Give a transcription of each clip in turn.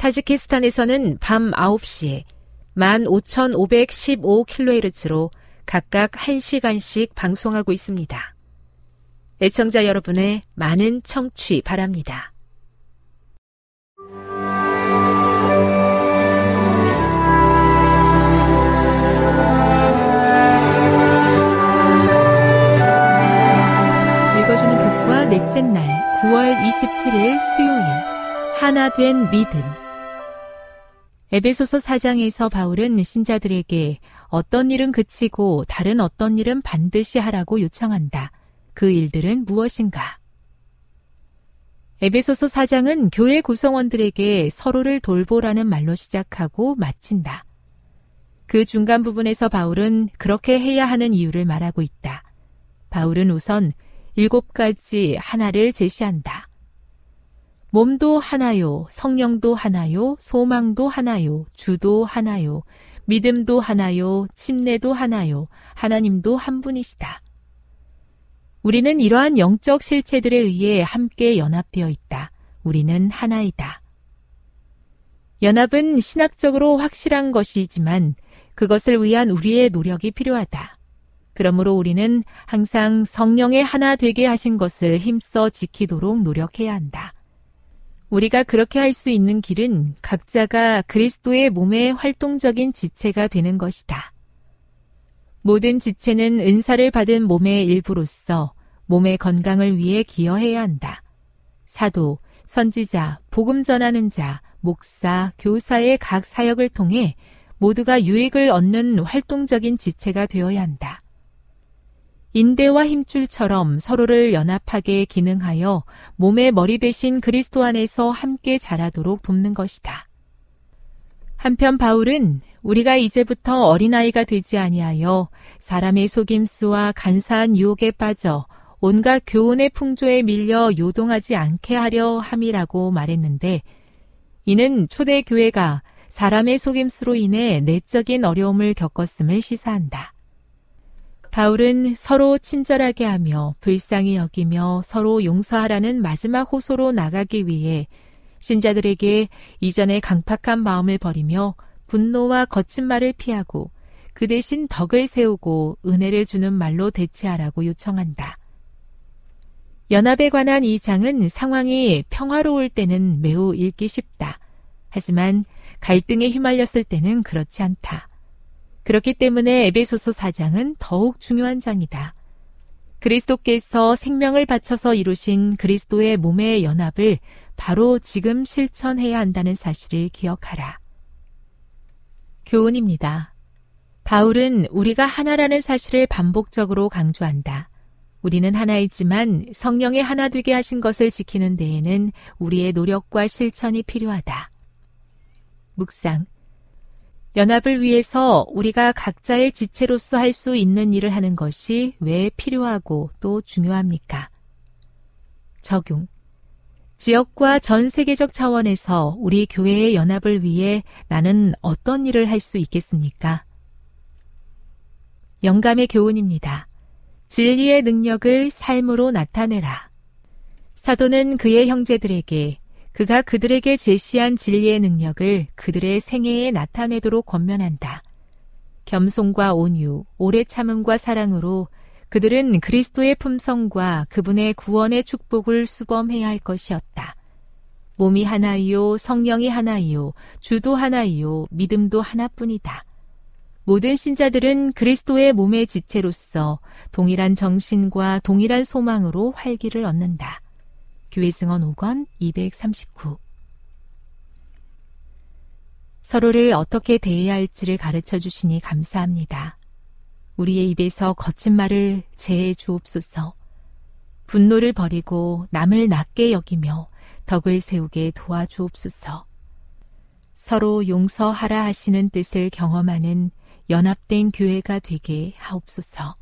타지키스탄에서는 밤 9시에 15,515kHz로 각각 1시간씩 방송하고 있습니다. 애청자 여러분의 많은 청취 바랍니다. 읽어주는 교과 넷째 날 9월 27일 수요일 하나 된 믿음 에베소서 4장에서 바울은 신자들에게 어떤 일은 그치고 다른 어떤 일은 반드시 하라고 요청한다. 그 일들은 무엇인가? 에베소서 4장은 교회 구성원들에게 서로를 돌보라는 말로 시작하고 마친다. 그 중간 부분에서 바울은 그렇게 해야 하는 이유를 말하고 있다. 바울은 우선 일곱 가지 하나를 제시한다. 몸도 하나요, 성령도 하나요, 소망도 하나요, 주도 하나요, 믿음도 하나요, 침례도 하나요, 하나님도 한 분이시다. 우리는 이러한 영적 실체들에 의해 함께 연합되어 있다. 우리는 하나이다. 연합은 신학적으로 확실한 것이지만 그것을 위한 우리의 노력이 필요하다. 그러므로 우리는 항상 성령의 하나 되게 하신 것을 힘써 지키도록 노력해야 한다. 우리가 그렇게 할 수 있는 길은 각자가 그리스도의 몸의 활동적인 지체가 되는 것이다. 모든 지체는 은사를 받은 몸의 일부로서 몸의 건강을 위해 기여해야 한다. 사도, 선지자, 복음 전하는 자, 목사, 교사의 각 사역을 통해 모두가 유익을 얻는 활동적인 지체가 되어야 한다. 인대와 힘줄처럼 서로를 연합하게 기능하여 몸의 머리 대신 그리스도 안에서 함께 자라도록 돕는 것이다. 한편 바울은 우리가 이제부터 어린아이가 되지 아니하여 사람의 속임수와 간사한 유혹에 빠져 온갖 교훈의 풍조에 밀려 요동하지 않게 하려 함이라고 말했는데 이는 초대 교회가 사람의 속임수로 인해 내적인 어려움을 겪었음을 시사한다. 바울은 서로 친절하게 하며 불쌍히 여기며 서로 용서하라는 마지막 호소로 나가기 위해 신자들에게 이전의 강팍한 마음을 버리며 분노와 거친 말을 피하고 그 대신 덕을 세우고 은혜를 주는 말로 대체하라고 요청한다. 연합에 관한 이 장은 상황이 평화로울 때는 매우 읽기 쉽다. 하지만 갈등에 휘말렸을 때는 그렇지 않다. 그렇기 때문에 에베소서 4장은 더욱 중요한 장이다. 그리스도께서 생명을 바쳐서 이루신 그리스도의 몸의 연합을 바로 지금 실천해야 한다는 사실을 기억하라. 교훈입니다. 바울은 우리가 하나라는 사실을 반복적으로 강조한다. 우리는 하나이지만 성령의 하나 되게 하신 것을 지키는 데에는 우리의 노력과 실천이 필요하다. 묵상. 연합을 위해서 우리가 각자의 지체로서 할 수 있는 일을 하는 것이 왜 필요하고 또 중요합니까? 적용. 지역과 전 세계적 차원에서 우리 교회의 연합을 위해 나는 어떤 일을 할 수 있겠습니까? 영감의 교훈입니다. 진리의 능력을 삶으로 나타내라. 사도는 그의 형제들에게 그가 그들에게 제시한 진리의 능력을 그들의 생애에 나타내도록 권면한다. 겸손과 온유, 오래 참음과 사랑으로 그들은 그리스도의 품성과 그분의 구원의 축복을 수범해야 할 것이었다. 몸이 하나이요, 성령이 하나이요, 주도 하나이요, 믿음도 하나뿐이다. 모든 신자들은 그리스도의 몸의 지체로서 동일한 정신과 동일한 소망으로 활기를 얻는다. 교회 증언 5권 239 서로를 어떻게 대해야 할지를 가르쳐 주시니 감사합니다. 우리의 입에서 거친 말을 제해 주옵소서. 분노를 버리고 남을 낮게 여기며 덕을 세우게 도와주옵소서. 서로 용서하라 하시는 뜻을 경험하는 연합된 교회가 되게 하옵소서.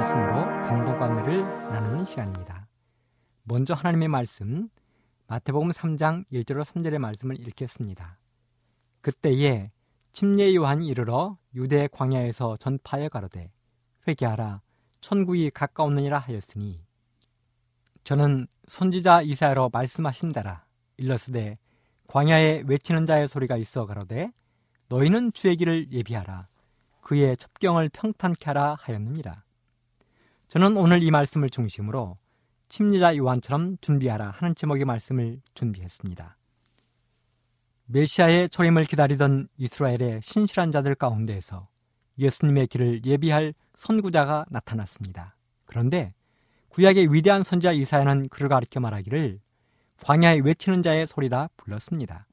말씀으로 은혜를 나누는 시간입니다. 먼저 하나님의 말씀 마태복음 3장 1절로 3절의 말씀을 읽겠습니다. 그때에 침례 요한이 이르러 유대 광야에서 전파하여 가로되 회개하라 천국이 가까웠느니라 하였으니 저는 선지자 이사야로 말씀하신다라. 일러스되 광야에 외치는 자의 소리가 있어 가로되 너희는 주의 길을 예비하라. 그의 첩경을 평탄케 하라 하였느니라 저는 오늘 이 말씀을 중심으로 침례자 요한처럼 준비하라 하는 제목의 말씀을 준비했습니다. 메시아의 초림을 기다리던 이스라엘의 신실한 자들 가운데에서 예수님의 길을 예비할 선구자가 나타났습니다. 그런데 구약의 위대한 선지자 이사야는 그를 가리켜 말하기를 광야에 외치는 자의 소리라 불렀습니다.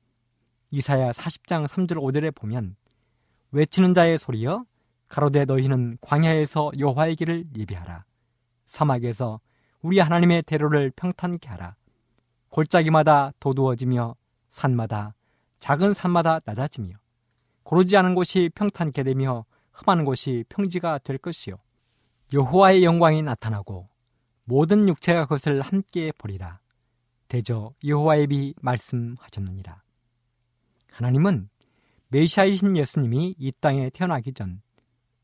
이사야 40장 3절 5절에 보면 외치는 자의 소리여 가로되 너희는 광야에서 여호와의 길을 예비하라. 사막에서 우리 하나님의 대로를 평탄케 하라. 골짜기마다 도두어지며 산마다 작은 산마다 낮아지며 고르지 않은 곳이 평탄케 되며 험한 곳이 평지가 될 것이요. 여호와의 영광이 나타나고 모든 육체가 그것을 함께 보리라. 대저 여호와의 비 말씀하셨느니라. 하나님은 메시아이신 예수님이 이 땅에 태어나기 전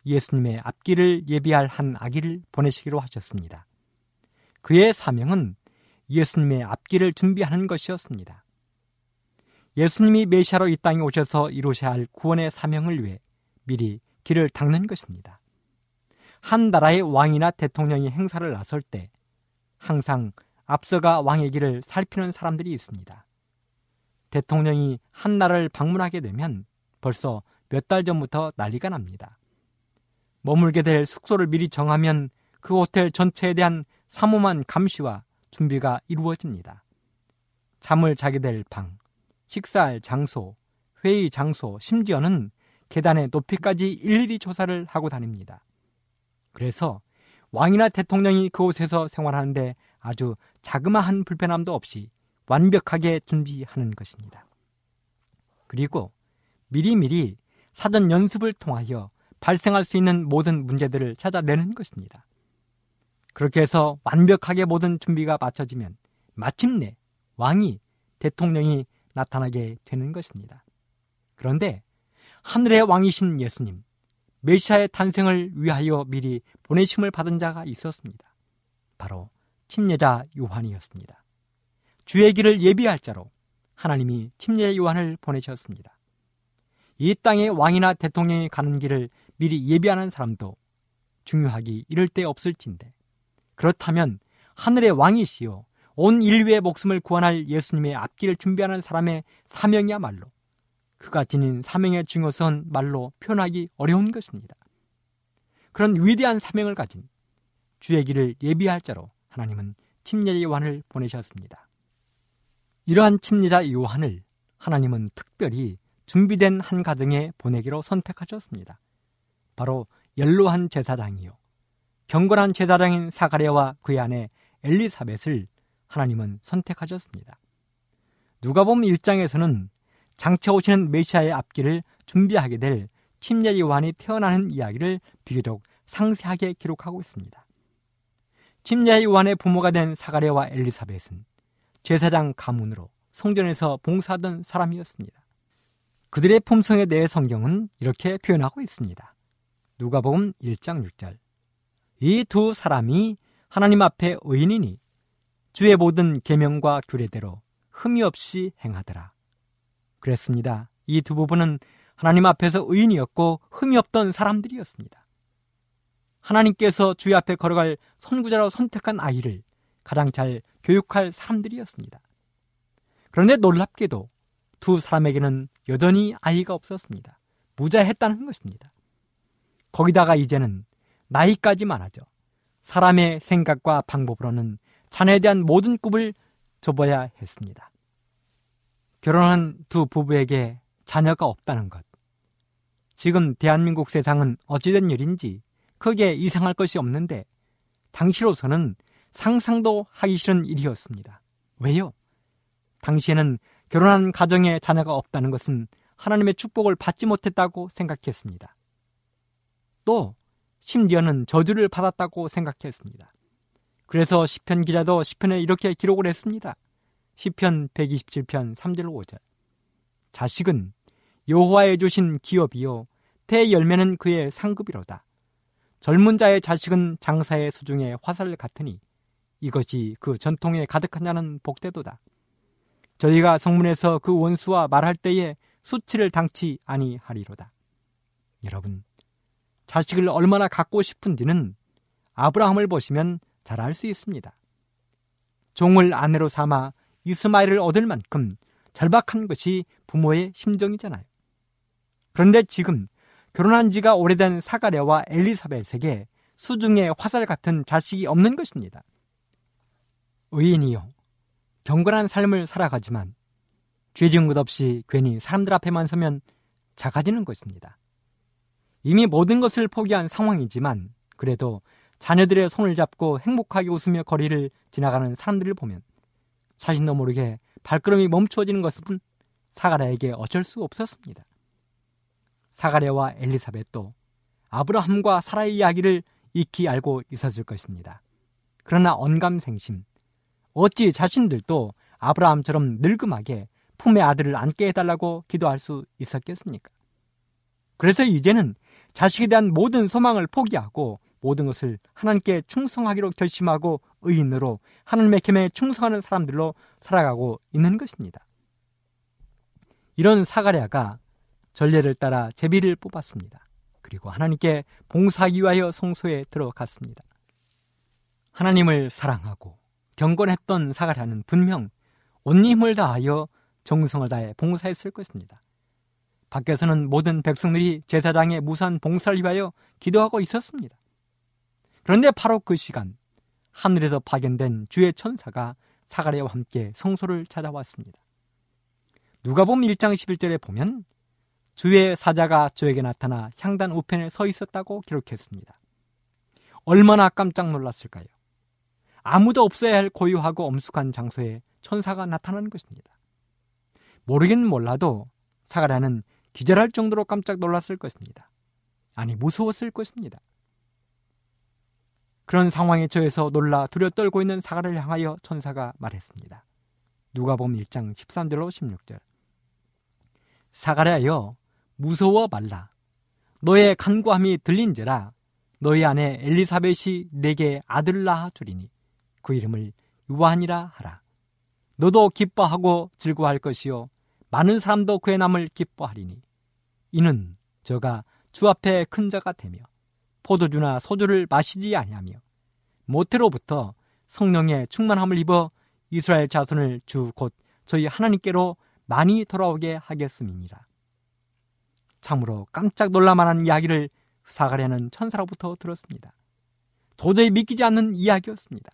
예수님의 앞길을 예비할 한 아기를 보내시기로 하셨습니다. 그의 사명은 예수님의 앞길을 준비하는 것이었습니다. 예수님이 메시아로 이 땅에 오셔서 이루셔야 할 구원의 사명을 위해 미리 길을 닦는 것입니다. 한 나라의 왕이나 대통령이 행사를 나설 때 항상 앞서가 왕의 길을 살피는 사람들이 있습니다. 대통령이 한 나라를 방문하게 되면 벌써 몇 달 전부터 난리가 납니다. 머물게 될 숙소를 미리 정하면 그 호텔 전체에 대한 삼엄한 감시와 준비가 이루어집니다. 잠을 자게 될 방, 식사할 장소, 회의 장소, 심지어는 계단의 높이까지 일일이 조사를 하고 다닙니다. 그래서 왕이나 대통령이 그곳에서 생활하는데 아주 자그마한 불편함도 없이 완벽하게 준비하는 것입니다. 그리고 미리미리 사전 연습을 통하여 발생할 수 있는 모든 문제들을 찾아내는 것입니다. 그렇게 해서 완벽하게 모든 준비가 마쳐지면 마침내 왕이 대통령이 나타나게 되는 것입니다. 그런데 하늘의 왕이신 예수님, 메시아의 탄생을 위하여 미리 보내심을 받은 자가 있었습니다. 바로 침례자 요한이었습니다. 주의 길을 예비할 자로 하나님이 침례 요한을 보내셨습니다. 이 땅의 왕이나 대통령이 가는 길을 미리 예비하는 사람도 중요하기 이럴 데 없을진데 그렇다면 하늘의 왕이시요 온 인류의 목숨을 구원할 예수님의 앞길을 준비하는 사람의 사명이야말로 그가 지닌 사명의 중요성 말로 표현하기 어려운 것입니다. 그런 위대한 사명을 가진 주의 길을 예비할 자로 하나님은 침례 요한을 보내셨습니다. 이러한 침례자 요한을 하나님은 특별히 준비된 한 가정에 보내기로 선택하셨습니다. 바로 연로한 제사장이요. 경건한 제사장인 사가랴와 그의 아내 엘리사벳을 하나님은 선택하셨습니다. 누가 보면 1장에서는 장차 오시는 메시아의 앞길을 준비하게 될 침례 요한이 태어나는 이야기를 비교적 상세하게 기록하고 있습니다. 침례 요한의 부모가 된 사가랴와 엘리사벳은 제사장 가문으로 성전에서 봉사하던 사람이었습니다. 그들의 품성에 대해 성경은 이렇게 표현하고 있습니다. 누가복음 1장 6절. 이 두 사람이 하나님 앞에 의인이니 주의 모든 계명과 규례대로 흠이 없이 행하더라. 그랬습니다. 이 두 부부는 하나님 앞에서 의인이었고 흠이 없던 사람들이었습니다. 하나님께서 주의 앞에 걸어갈 선구자로 선택한 아이를 가장 잘 교육할 사람들이었습니다. 그런데 놀랍게도 두 사람에게는 여전히 아이가 없었습니다. 무자했다는 것입니다. 거기다가 이제는 나이까지 많아져 사람의 생각과 방법으로는 자녀에 대한 모든 꿈을 접어야 했습니다. 결혼한 두 부부에게 자녀가 없다는 것. 지금 대한민국 세상은 어찌된 일인지 크게 이상할 것이 없는데 당시로서는 상상도 하기 싫은 일이었습니다. 왜요? 당시에는 결혼한 가정에 자녀가 없다는 것은 하나님의 축복을 받지 못했다고 생각했습니다. 또 심지어는 저주를 받았다고 생각했습니다. 그래서 시편 기자도 시편에 이렇게 기록을 했습니다. 시편 127편 3절 5절. 자식은 여호와의 주신 기업이요 태 열매는 그의 상급이로다. 젊은 자의 자식은 장사의 수중에 화살 같으니 이것이 그 전통에 가득한 자는 복대도다. 저희가 성문에서 그 원수와 말할 때에 수치를 당치 아니하리로다. 여러분, 자식을 얼마나 갖고 싶은지는 아브라함을 보시면 잘 알 수 있습니다. 종을 아내로 삼아 이스마엘을 얻을 만큼 절박한 것이 부모의 심정이잖아요. 그런데 지금 결혼한 지가 오래된 사가랴와 엘리사벳에게 수중에 화살 같은 자식이 없는 것입니다. 의인이요. 경건한 삶을 살아가지만 죄 지은 것 없이 괜히 사람들 앞에만 서면 작아지는 것입니다. 이미 모든 것을 포기한 상황이지만 그래도 자녀들의 손을 잡고 행복하게 웃으며 거리를 지나가는 사람들을 보면 자신도 모르게 발걸음이 멈추어지는 것은 사가랴에게 어쩔 수 없었습니다. 사가랴와 엘리사벳도 아브라함과 사라의 이야기를 익히 알고 있었을 것입니다. 그러나 언감생심, 어찌 자신들도 아브라함처럼 늙음하게 품에 아들을 안게 해달라고 기도할 수 있었겠습니까? 그래서 이제는 자식에 대한 모든 소망을 포기하고 모든 것을 하나님께 충성하기로 결심하고 의인으로 하나님의 계명에 충성하는 사람들로 살아가고 있는 것입니다. 이런 사가랴가 전례를 따라 제비를 뽑았습니다. 그리고 하나님께 봉사하기 위하여 성소에 들어갔습니다. 하나님을 사랑하고 경건했던 사가랴는 분명 온 힘을 다하여 정성을 다해 봉사했을 것입니다. 밖에서는 모든 백성들이 제사장의 무산 봉사를 위하여 기도하고 있었습니다. 그런데 바로 그 시간 하늘에서 파견된 주의 천사가 사가랴와 함께 성소를 찾아왔습니다. 누가 보면 1장 11절에 보면 주의 사자가 저에게 나타나 향단 우편에 서 있었다고 기록했습니다. 얼마나 깜짝 놀랐을까요? 아무도 없어야 할 고요하고 엄숙한 장소에 천사가 나타나는 것입니다. 모르긴 몰라도 사가랴는 기절할 정도로 깜짝 놀랐을 것입니다. 아니, 무서웠을 것입니다. 그런 상황에 처해서 놀라 두려 떨고 있는 사가를 향하여 천사가 말했습니다. 누가 보면 1장 13절로 16절. 사가랴여 무서워 말라. 너의 간구함이 들린지라 너희 아내 엘리사벳이 내게 아들 낳아 주리니 그 이름을 유한이라 하라. 너도 기뻐하고 즐거워할 것이요 많은 사람도 그의 남을 기뻐하리니 이는 저가 주 앞에 큰 자가 되며 포도주나 소주를 마시지 아니하며 모태로부터 성령의 충만함을 입어 이스라엘 자손을 주 곧 저희 하나님께로 많이 돌아오게 하겠음이니라. 참으로 깜짝 놀라만한 이야기를 사가랴는 천사로부터 들었습니다. 도저히 믿기지 않는 이야기였습니다.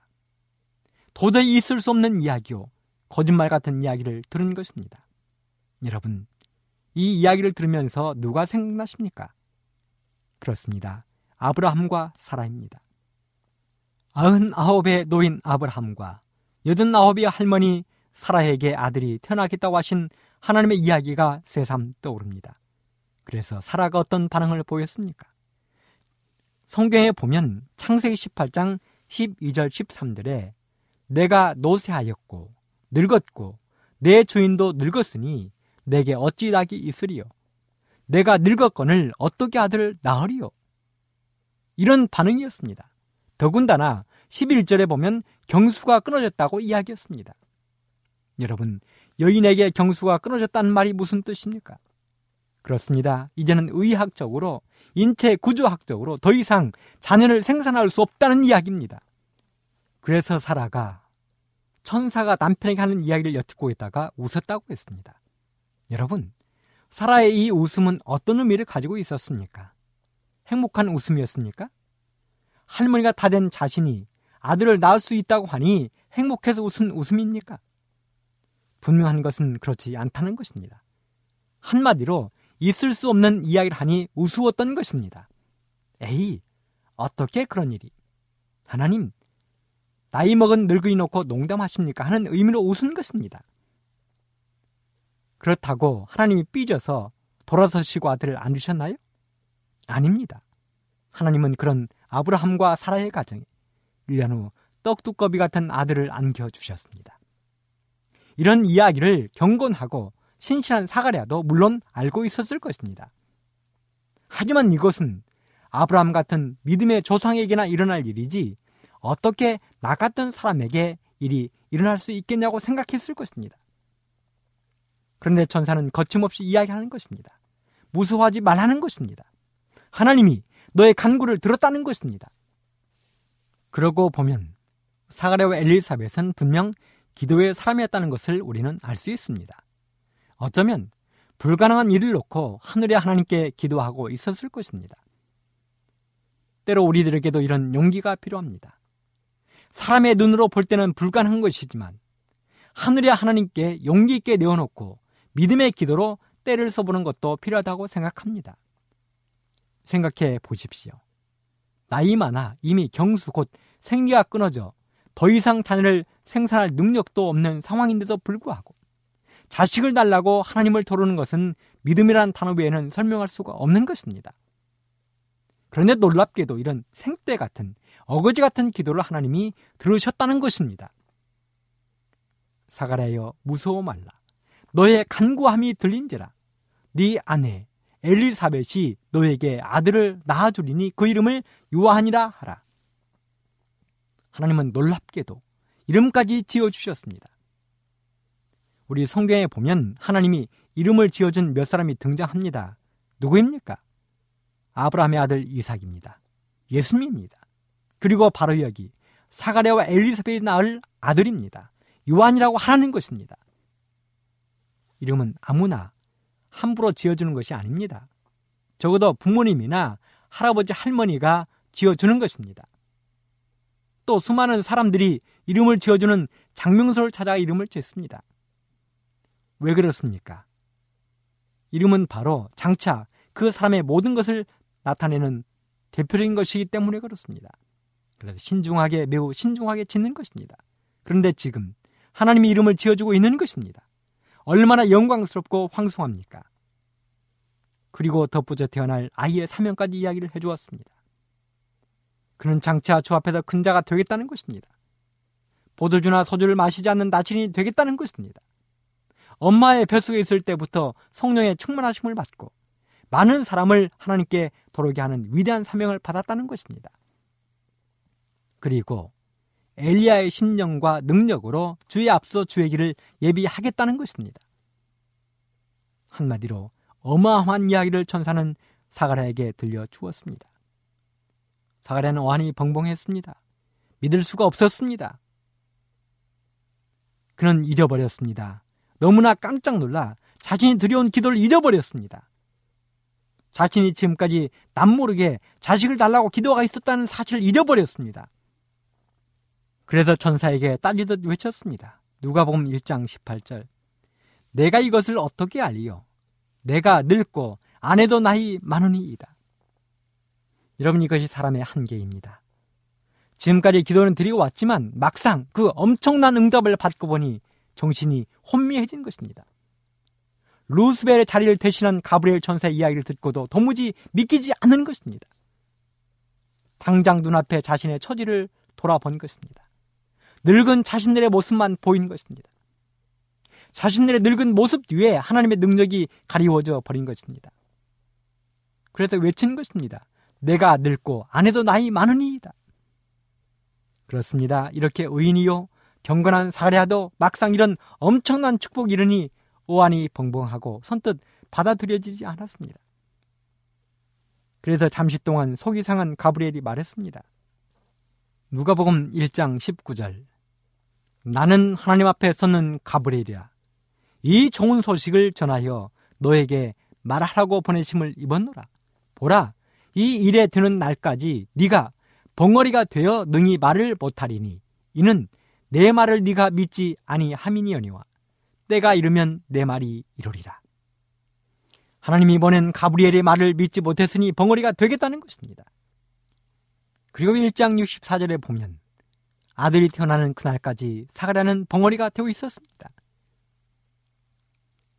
도저히 있을 수 없는 이야기요. 거짓말 같은 이야기를 들은 것입니다. 여러분, 이 이야기를 들으면서 누가 생각나십니까? 그렇습니다. 아브라함과 사라입니다. 아흔아홉의 노인 아브라함과 여든아홉의 할머니 사라에게 아들이 태어나겠다고 하신 하나님의 이야기가 새삼 떠오릅니다. 그래서 사라가 어떤 반응을 보였습니까? 성경에 보면 창세기 18장 12절 13절에 내가 노쇠하였고 늙었고 내 주인도 늙었으니 내게 어찌 낙이 있으리요 내가 늙었건을 어떻게 아들을 낳으리요 이런 반응이었습니다. 더군다나 11절에 보면 경수가 끊어졌다고 이야기했습니다. 여러분, 여인에게 경수가 끊어졌다는 말이 무슨 뜻입니까? 그렇습니다. 이제는 의학적으로, 인체 구조학적으로 더 이상 자녀를 생산할 수 없다는 이야기입니다. 그래서 사라가 천사가 남편에게 하는 이야기를 엿듣고 있다가 웃었다고 했습니다. 여러분, 사라의 이 웃음은 어떤 의미를 가지고 있었습니까? 행복한 웃음이었습니까? 할머니가 다 된 자신이 아들을 낳을 수 있다고 하니 행복해서 웃은 웃음입니까? 분명한 것은 그렇지 않다는 것입니다. 한마디로 있을 수 없는 이야기를 하니 우스웠던 것입니다. 에이, 어떻게 그런 일이? 하나님, 나이 먹은 늙은이 놓고 농담하십니까? 하는 의미로 웃은 것입니다. 그렇다고 하나님이 삐져서 돌아서시고 아들을 안 주셨나요? 아닙니다. 하나님은 그런 아브라함과 사라의 가정에 1년 후 떡두꺼비 같은 아들을 안겨주셨습니다. 이런 이야기를 경건하고 신실한 사가랴도 물론 알고 있었을 것입니다. 하지만 이것은 아브라함 같은 믿음의 조상에게나 일어날 일이지 어떻게 나 같은 사람에게 일이 일어날 수 있겠냐고 생각했을 것입니다. 그런데 천사는 거침없이 이야기하는 것입니다. 무서워하지 말라는 것입니다. 하나님이 너의 간구를 들었다는 것입니다. 그러고 보면 사가랴와 엘리사벳은 분명 기도의 사람이었다는 것을 우리는 알 수 있습니다. 어쩌면 불가능한 일을 놓고 하늘의 하나님께 기도하고 있었을 것입니다. 때로 우리들에게도 이런 용기가 필요합니다. 사람의 눈으로 볼 때는 불가능한 것이지만 하늘의 하나님께 용기 있게 내어놓고 믿음의 기도로 때를 써보는 것도 필요하다고 생각합니다. 생각해 보십시오. 나이 많아 이미 경수 곧 생리가 끊어져 더 이상 자녀를 생산할 능력도 없는 상황인데도 불구하고 자식을 달라고 하나님을 토르는 것은 믿음이란 단어 외에는 설명할 수가 없는 것입니다. 그런데 놀랍게도 이런 생떼 같은 어거지 같은 기도를 하나님이 들으셨다는 것입니다. 사가랴여 무서워 말라. 너의 간구함이 들린지라. 네 아내 엘리사벳이 너에게 아들을 낳아주리니 그 이름을 요한이라 하라. 하나님은 놀랍게도 이름까지 지어주셨습니다. 우리 성경에 보면 하나님이 이름을 지어준 몇 사람이 등장합니다. 누구입니까? 아브라함의 아들 이삭입니다. 예수님입니다. 그리고 바로 여기 사가랴와 엘리사벳이 낳을 아들입니다. 요한이라고 하라는 것입니다. 이름은 아무나 함부로 지어주는 것이 아닙니다. 적어도 부모님이나 할아버지 할머니가 지어주는 것입니다. 또 수많은 사람들이 이름을 지어주는 장명소를 찾아 이름을 짓습니다. 왜 그렇습니까? 이름은 바로 장차 그 사람의 모든 것을 나타내는 대표적인 것이기 때문에 그렇습니다. 그래서 신중하게 매우 신중하게 짓는 것입니다. 그런데 지금 하나님이 이름을 지어주고 있는 것입니다. 얼마나 영광스럽고 황송합니까? 그리고 덧붙여 태어날 아이의 사명까지 이야기를 해주었습니다. 그는 장차 주 앞에서 큰 자가 되겠다는 것입니다. 보도주나 소주를 마시지 않는 나친이 되겠다는 것입니다. 엄마의 뱃속에 있을 때부터 성령의 충만하심을 받고 많은 사람을 하나님께 도르게 하는 위대한 사명을 받았다는 것입니다. 그리고 엘리야의 심령과 능력으로 주의 앞서 주의 길을 예비하겠다는 것입니다. 한마디로 어마어마한 이야기를 천사는 사가랴에게 들려 주었습니다. 사가랴는 완히 벙벙했습니다. 믿을 수가 없었습니다. 그는 잊어버렸습니다. 너무나 깜짝 놀라 자신이 드려온 기도를 잊어버렸습니다. 자신이 지금까지 남모르게 자식을 달라고 기도가 있었다는 사실을 잊어버렸습니다. 그래서 천사에게 딸리듯 외쳤습니다. 누가복음 1장 18절. 내가 이것을 어떻게 알리요? 내가 늙고 아내도 나이 많으니이다. 여러분 이것이 사람의 한계입니다. 지금까지 기도는 드리고 왔지만 막상 그 엄청난 응답을 받고 보니 정신이 혼미해진 것입니다. 루스벨의 자리를 대신한 가브리엘 천사의 이야기를 듣고도 도무지 믿기지 않는 것입니다. 당장 눈앞에 자신의 처지를 돌아본 것입니다. 늙은 자신들의 모습만 보인 것입니다. 자신들의 늙은 모습 뒤에 하나님의 능력이 가리워져 버린 것입니다. 그래서 외친 것입니다. 내가 늙고 아내도 나이 많으니이다. 그렇습니다. 이렇게 의인이요 경건한 사례하도 막상 이런 엄청난 축복 이르니 오한이 벙벙하고 선뜻 받아들여지지 않았습니다. 그래서 잠시 동안 속이 상한 가브리엘이 말했습니다. 누가복음 1장 19절 나는 하나님 앞에 섰는 가브리엘이라 이 좋은 소식을 전하여 너에게 말하라고 보내심을 입었노라 보라 이 일에 드는 날까지 네가 벙어리가 되어 능히 말을 못하리니 이는 내 말을 네가 믿지 아니함이니언니와 때가 이르면 내 말이 이루리라. 하나님이 보낸 가브리엘의 말을 믿지 못했으니 벙어리가 되겠다는 것입니다. 그리고 1장 64절에 보면 아들이 태어나는 그날까지 사가랴는 벙어리가 되어 있었습니다.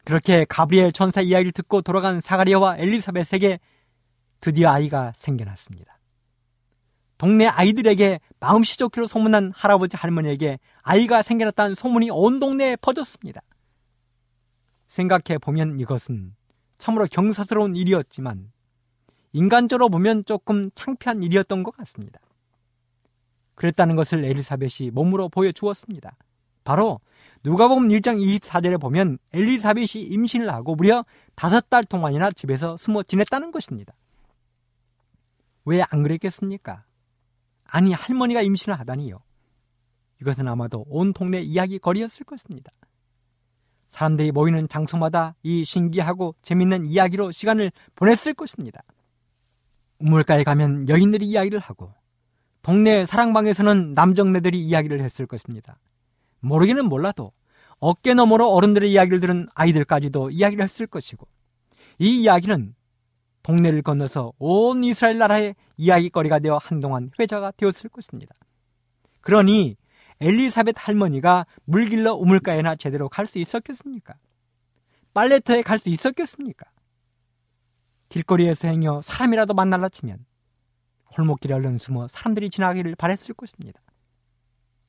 그렇게 가브리엘 천사 이야기를 듣고 돌아간 사가리아와 엘리사벳에게 드디어 아이가 생겨났습니다. 동네 아이들에게 마음씨 좋기로 소문난 할아버지 할머니에게 아이가 생겨났다는 소문이 온 동네에 퍼졌습니다. 생각해 보면 이것은 참으로 경사스러운 일이었지만 인간적으로 보면 조금 창피한 일이었던 것 같습니다. 그랬다는 것을 엘리사벳이 몸으로 보여주었습니다. 바로 누가복음 1장 24절에 보면 엘리사벳이 임신을 하고 무려 다섯 달 동안이나 집에서 숨어 지냈다는 것입니다. 왜 안 그랬겠습니까? 아니 할머니가 임신을 하다니요. 이것은 아마도 온 동네 이야기 거리였을 것입니다. 사람들이 모이는 장소마다 이 신기하고 재밌는 이야기로 시간을 보냈을 것입니다. 우물가에 가면 여인들이 이야기를 하고 동네 사랑방에서는 남정네들이 이야기를 했을 것입니다. 모르기는 몰라도 어깨 너머로 어른들의 이야기를 들은 아이들까지도 이야기를 했을 것이고 이 이야기는 동네를 건너서 온 이스라엘 나라의 이야기거리가 되어 한동안 회자가 되었을 것입니다. 그러니 엘리사벳 할머니가 물길러 우물가에나 제대로 갈 수 있었겠습니까? 빨래터에 갈 수 있었겠습니까? 길거리에서 행여 사람이라도 만날라 치면 골목길에 얼른 숨어 사람들이 지나가기를 바랬을 것입니다.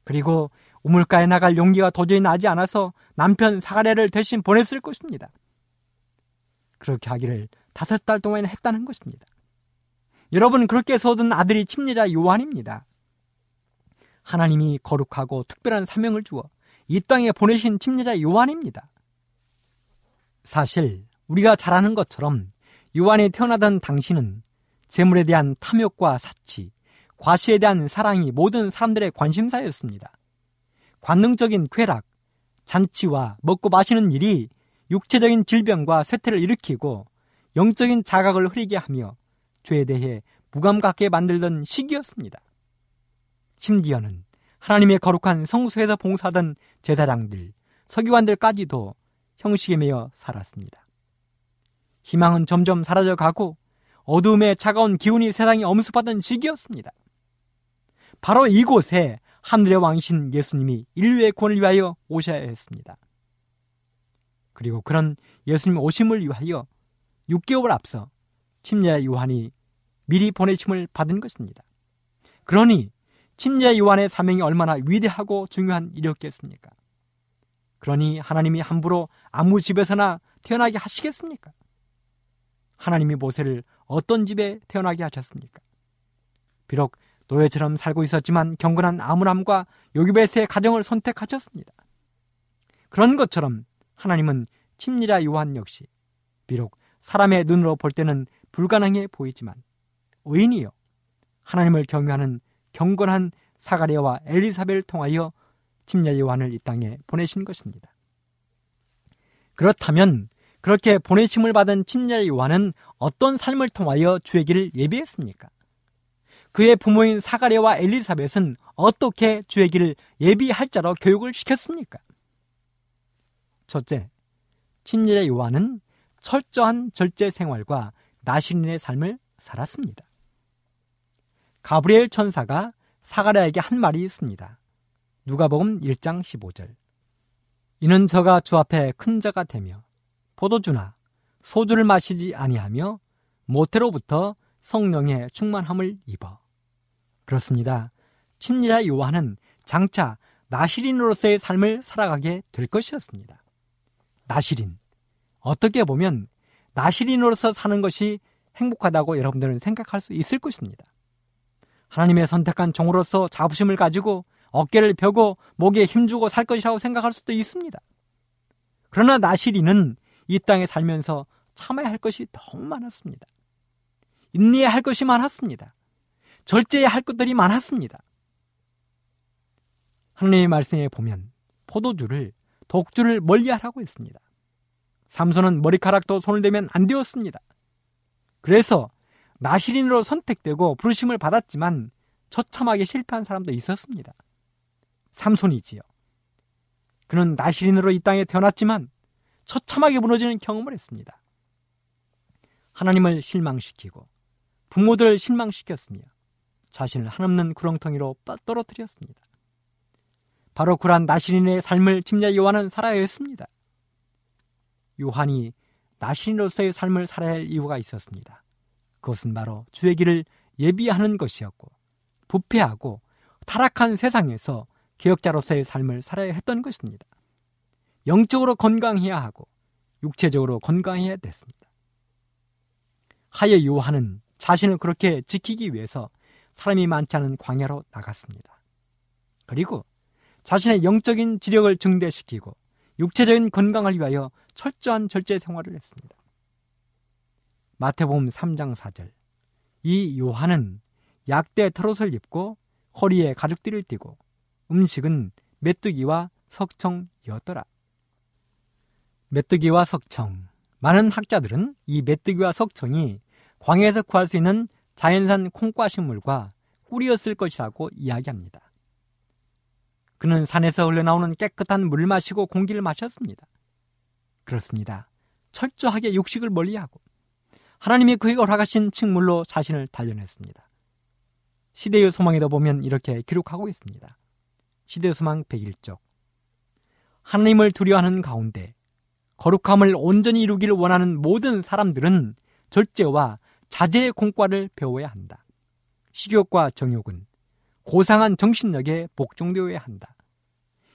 그리고 우물가에 나갈 용기가 도저히 나지 않아서 남편 사가랴를 대신 보냈을 것입니다. 그렇게 하기를 다섯 달 동안 했다는 것입니다. 여러분 그렇게 얻은 아들이 침례자 요한입니다. 하나님이 거룩하고 특별한 사명을 주어 이 땅에 보내신 침례자 요한입니다. 사실 우리가 잘 아는 것처럼 요한이 태어나던 당시는 재물에 대한 탐욕과 사치, 과시에 대한 사랑이 모든 사람들의 관심사였습니다. 관능적인 쾌락, 잔치와 먹고 마시는 일이 육체적인 질병과 쇠퇴를 일으키고 영적인 자각을 흐리게 하며 죄에 대해 무감 갖게 만들던 시기였습니다. 심지어는 하나님의 거룩한 성소에서 봉사하던 제사장들, 서기관들까지도 형식에 매여 살았습니다. 희망은 점점 사라져 가고 어두움의 차가운 기운이 세상에 엄습하던 시기였습니다. 바로 이곳에 하늘의 왕이신 예수님이 인류의 구원을 위하여 오셔야 했습니다. 그리고 그런 예수님 오심을 위하여 6개월 앞서 침례 요한이 미리 보내심을 받은 것입니다. 그러니 침례 요한의 사명이 얼마나 위대하고 중요한 일이었겠습니까? 그러니 하나님이 함부로 아무 집에서나 태어나게 하시겠습니까? 하나님이 모세를 어떤 집에 태어나게 하셨습니까? 비록 노예처럼 살고 있었지만 경건한 아므람과 요기베스의 가정을 선택하셨습니다. 그런 것처럼 하나님은 침례자 요한 역시 비록 사람의 눈으로 볼 때는 불가능해 보이지만 의인이요 하나님을 경외하는 경건한 사가랴와 엘리사벳을 통하여 침례 요한을 이 땅에 보내신 것입니다. 그렇다면 그렇게 보내심을 받은 침례 요한은 어떤 삶을 통하여 주의 길을 예비했습니까? 그의 부모인 사가랴와 엘리사벳은 어떻게 주의 길을 예비할 자로 교육을 시켰습니까? 첫째, 침례 요한은 철저한 절제 생활과 나신인의 삶을 살았습니다. 가브리엘 천사가 사가랴에게 한 말이 있습니다. 누가복음 1장 15절. 이는 저가 주 앞에 큰 자가 되며 포도주나 소주를 마시지 아니하며 모태로부터 성령의 충만함을 입어. 그렇습니다. 침례자 요한은 장차 나시린으로서의 삶을 살아가게 될 것이었습니다. 나시린. 어떻게 보면 나시린으로서 사는 것이 행복하다고 여러분들은 생각할 수 있을 것입니다. 하나님의 선택한 종으로서 자부심을 가지고 어깨를 펴고 목에 힘주고 살 것이라고 생각할 수도 있습니다. 그러나 나시린은 이 땅에 살면서 참아야 할 것이 너무 많았습니다. 인내해야 할 것이 많았습니다. 절제해야 할 것들이 많았습니다. 하나님의 말씀에 보면 포도주를 독주를 멀리하라고 했습니다. 삼손은 머리카락도 손을 대면 안 되었습니다. 그래서 나시린으로 선택되고 부르심을 받았지만 처참하게 실패한 사람도 있었습니다. 삼손이지요. 그는 나시린으로 이 땅에 태어났지만 처참하게 무너지는 경험을 했습니다. 하나님을 실망시키고 부모들을 실망시켰으며 자신을 한없는 구렁텅이로 떨어뜨렸습니다. 바로 그러한 나시린의 삶을 침례 요한은 살아야 했습니다. 요한이 나시린으로서의 삶을 살아야 할 이유가 있었습니다. 그것은 바로 주의 길을 예비하는 것이었고 부패하고 타락한 세상에서 개혁자로서의 삶을 살아야 했던 것입니다. 영적으로 건강해야 하고 육체적으로 건강해야 됐습니다. 하여 요한은 자신을 그렇게 지키기 위해서 사람이 많지 않은 광야로 나갔습니다. 그리고 자신의 영적인 지력을 증대시키고 육체적인 건강을 위하여 철저한 절제 생활을 했습니다. 마태복음 3장 4절. 이 요한은 약대 털옷을 입고 허리에 가죽띠를 띠고 음식은 메뚜기와 석청이었더라. 메뚜기와 석청. 많은 학자들은 이 메뚜기와 석청이 광야에서 구할 수 있는 자연산 콩과 식물과 꿀이었을 것이라고 이야기합니다. 그는 산에서 흘러나오는 깨끗한 물을 마시고 공기를 마셨습니다. 그렇습니다. 철저하게 육식을 멀리하고 하나님이 그에게 허락하신 식물로 자신을 단련했습니다. 시대의 소망에도 보면 이렇게 기록하고 있습니다. 시대의 소망 101쪽 하나님을 두려워하는 가운데 거룩함을 온전히 이루기를 원하는 모든 사람들은 절제와 자제의 공과를 배워야 한다. 식욕과 정욕은 고상한 정신력에 복종되어야 한다.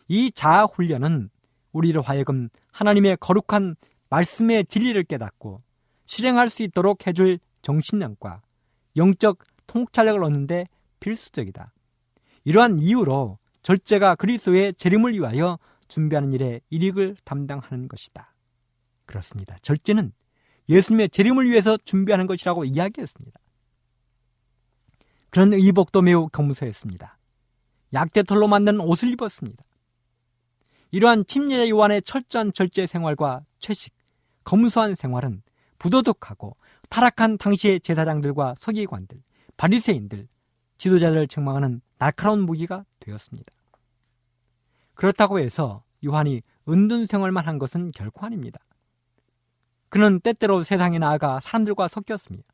이 자아 훈련은 우리를 하여금 하나님의 거룩한 말씀의 진리를 깨닫고 실행할 수 있도록 해줄 정신력과 영적 통찰력을 얻는데 필수적이다. 이러한 이유로 절제가 그리스도의 재림을 위하여 준비하는 일에 일익을 담당하는 것이다. 그렇습니다. 절제는 예수님의 재림을 위해서 준비하는 것이라고 이야기했습니다. 그런 의복도 매우 검소했습니다. 약대털로 만든 옷을 입었습니다. 이러한 침례 요한의 철저한 절제 생활과 채식, 검소한 생활은 부도덕하고 타락한 당시의 제사장들과 서기관들, 바리새인들, 지도자들을 책망하는 날카로운 무기가 되었습니다. 그렇다고 해서 요한이 은둔 생활만 한 것은 결코 아닙니다. 그는 때때로 세상에 나아가 사람들과 섞였습니다.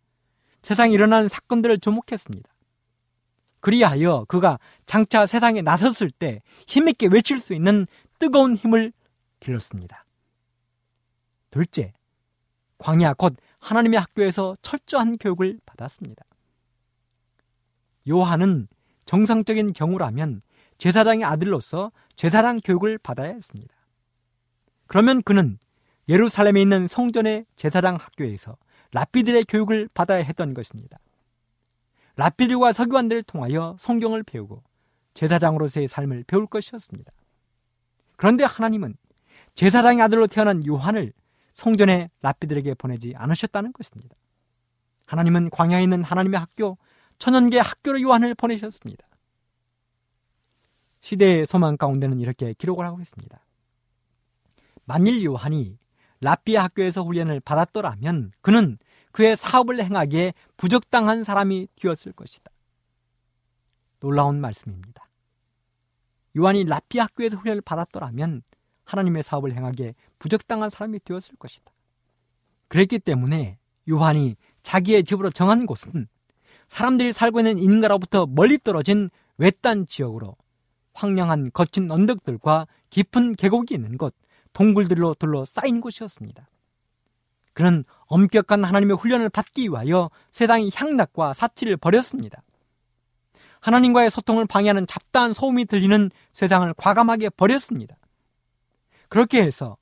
세상에 일어나는 사건들을 주목했습니다. 그리하여 그가 장차 세상에 나섰을 때 힘있게 외칠 수 있는 뜨거운 힘을 길렀습니다. 둘째, 광야 곧 하나님의 학교에서 철저한 교육을 받았습니다. 요한은 정상적인 경우라면 제사장의 아들로서 제사장 교육을 받아야 했습니다. 그러면 그는 예루살렘에 있는 성전의 제사장 학교에서 라피들의 교육을 받아야 했던 것입니다. 라피들과 서기관들을 통하여 성경을 배우고 제사장으로서의 삶을 배울 것이었습니다. 그런데 하나님은 제사장의 아들로 태어난 요한을 성전의 라피들에게 보내지 않으셨다는 것입니다. 하나님은 광야에 있는 하나님의 학교, 천연계 학교로 요한을 보내셨습니다. 시대의 소망 가운데는 이렇게 기록을 하고 있습니다. 만일 요한이 라삐아 학교에서 훈련을 받았더라면 그는 그의 사업을 행하기에 부적당한 사람이 되었을 것이다. 놀라운 말씀입니다. 요한이 라삐아 학교에서 훈련을 받았더라면 하나님의 사업을 행하기에 부적당한 사람이 되었을 것이다. 그랬기 때문에 요한이 자기의 집으로 정한 곳은 사람들이 살고 있는 인가로부터 멀리 떨어진 외딴 지역으로 황량한 거친 언덕들과 깊은 계곡이 있는 곳, 동굴들로 둘러싸인 곳이었습니다. 그는 엄격한 하나님의 훈련을 받기 위하여 세상의 향락과 사치를 버렸습니다. 하나님과의 소통을 방해하는 잡다한 소음이 들리는 세상을 과감하게 버렸습니다. 그렇게 해서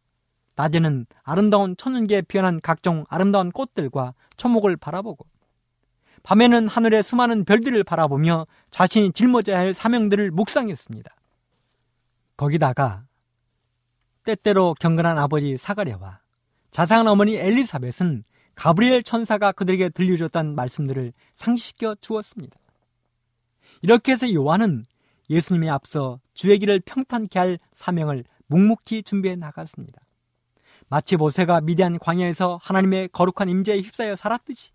낮에는 아름다운 천연계에 피어난 각종 아름다운 꽃들과 초목을 바라보고 밤에는 하늘의 수많은 별들을 바라보며 자신이 짊어져야 할 사명들을 묵상했습니다. 거기다가 때때로 경건한 아버지 사가랴와 자상한 어머니 엘리사벳은 가브리엘 천사가 그들에게 들려줬던 말씀들을 상시켜 주었습니다. 이렇게 해서 요한은 예수님의 앞서 주의 길을 평탄케 할 사명을 묵묵히 준비해 나갔습니다. 마치 모세가 미대한 광야에서 하나님의 거룩한 임재에 휩싸여 살았듯이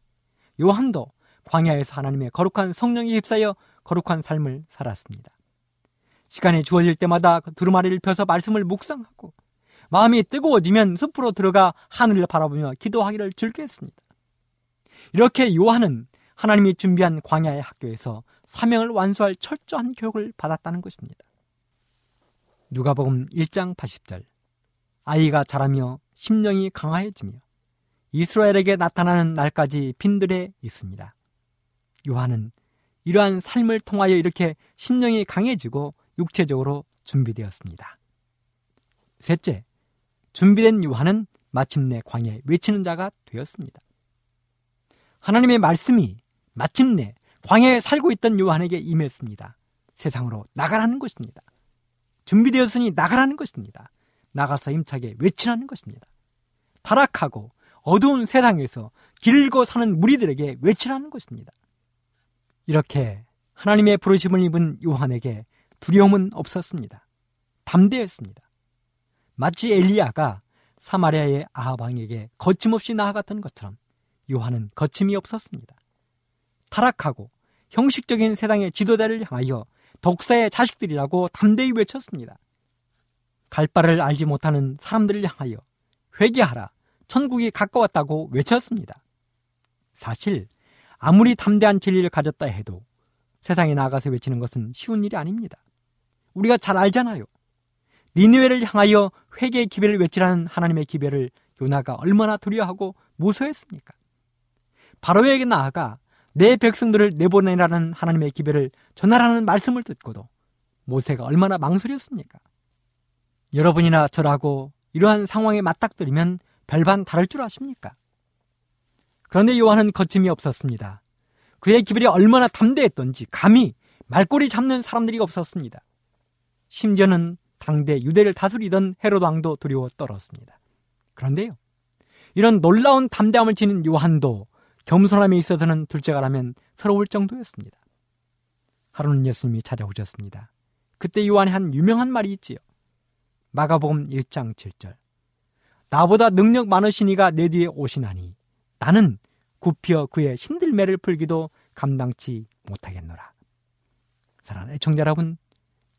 요한도 광야에서 하나님의 거룩한 성령에 휩싸여 거룩한 삶을 살았습니다. 시간이 주어질 때마다 그 두루마리를 펴서 말씀을 묵상하고 마음이 뜨거워지면 숲으로 들어가 하늘을 바라보며 기도하기를 즐겼습니다. 이렇게 요한은 하나님이 준비한 광야의 학교에서 사명을 완수할 철저한 교육을 받았다는 것입니다. 누가복음 1장 80절 아이가 자라며 심령이 강화해지며 이스라엘에게 나타나는 날까지 빈들에 있습니다. 요한은 이러한 삶을 통하여 이렇게 심령이 강해지고 육체적으로 준비되었습니다. 셋째, 준비된 요한은 마침내 광야에 외치는 자가 되었습니다. 하나님의 말씀이 마침내 광야에 살고 있던 요한에게 임했습니다. 세상으로 나가라는 것입니다. 준비되었으니 나가라는 것입니다. 나가서 힘차게 외치라는 것입니다. 타락하고 어두운 세상에서 길고 사는 무리들에게 외치라는 것입니다. 이렇게 하나님의 부르심을 입은 요한에게 두려움은 없었습니다. 담대했습니다. 마치 엘리야가 사마리아의 아하방에게 거침없이 나아갔던 것처럼 요한은 거침이 없었습니다. 타락하고 형식적인 세상의 지도자를 향하여 독사의 자식들이라고 담대히 외쳤습니다. 갈 바를 알지 못하는 사람들을 향하여 회개하라, 천국이 가까웠다고 외쳤습니다. 사실 아무리 담대한 진리를 가졌다 해도 세상에 나가서 외치는 것은 쉬운 일이 아닙니다. 우리가 잘 알잖아요. 니느웨를 향하여 회개의 기별을 외치라는 하나님의 기별을 요나가 얼마나 두려워하고 무서워했습니까? 바로에게 나아가 내 백성들을 내보내라는 하나님의 기별을 전하라는 말씀을 듣고도 모세가 얼마나 망설였습니까? 여러분이나 저라고 이러한 상황에 맞닥뜨리면 별반 다를 줄 아십니까? 그런데 요한은 거침이 없었습니다. 그의 기별이 얼마나 담대했던지 감히 말꼬리 잡는 사람들이 없었습니다. 심지어는 당대 유대를 다스리던 헤롯 왕도 두려워 떨었습니다. 그런데요. 이런 놀라운 담대함을 지닌 요한도 겸손함에 있어서는 둘째가라면 서러울 정도였습니다. 하루는 예수님이 찾아오셨습니다. 그때 요한의 한 유명한 말이 있지요. 마가복음 1장 7절. 나보다 능력 많으시니가 내 뒤에 오시나니 나는 굽혀 그의 신들매를 풀기도 감당치 못하겠노라. 사랑하는 애청자 여러분,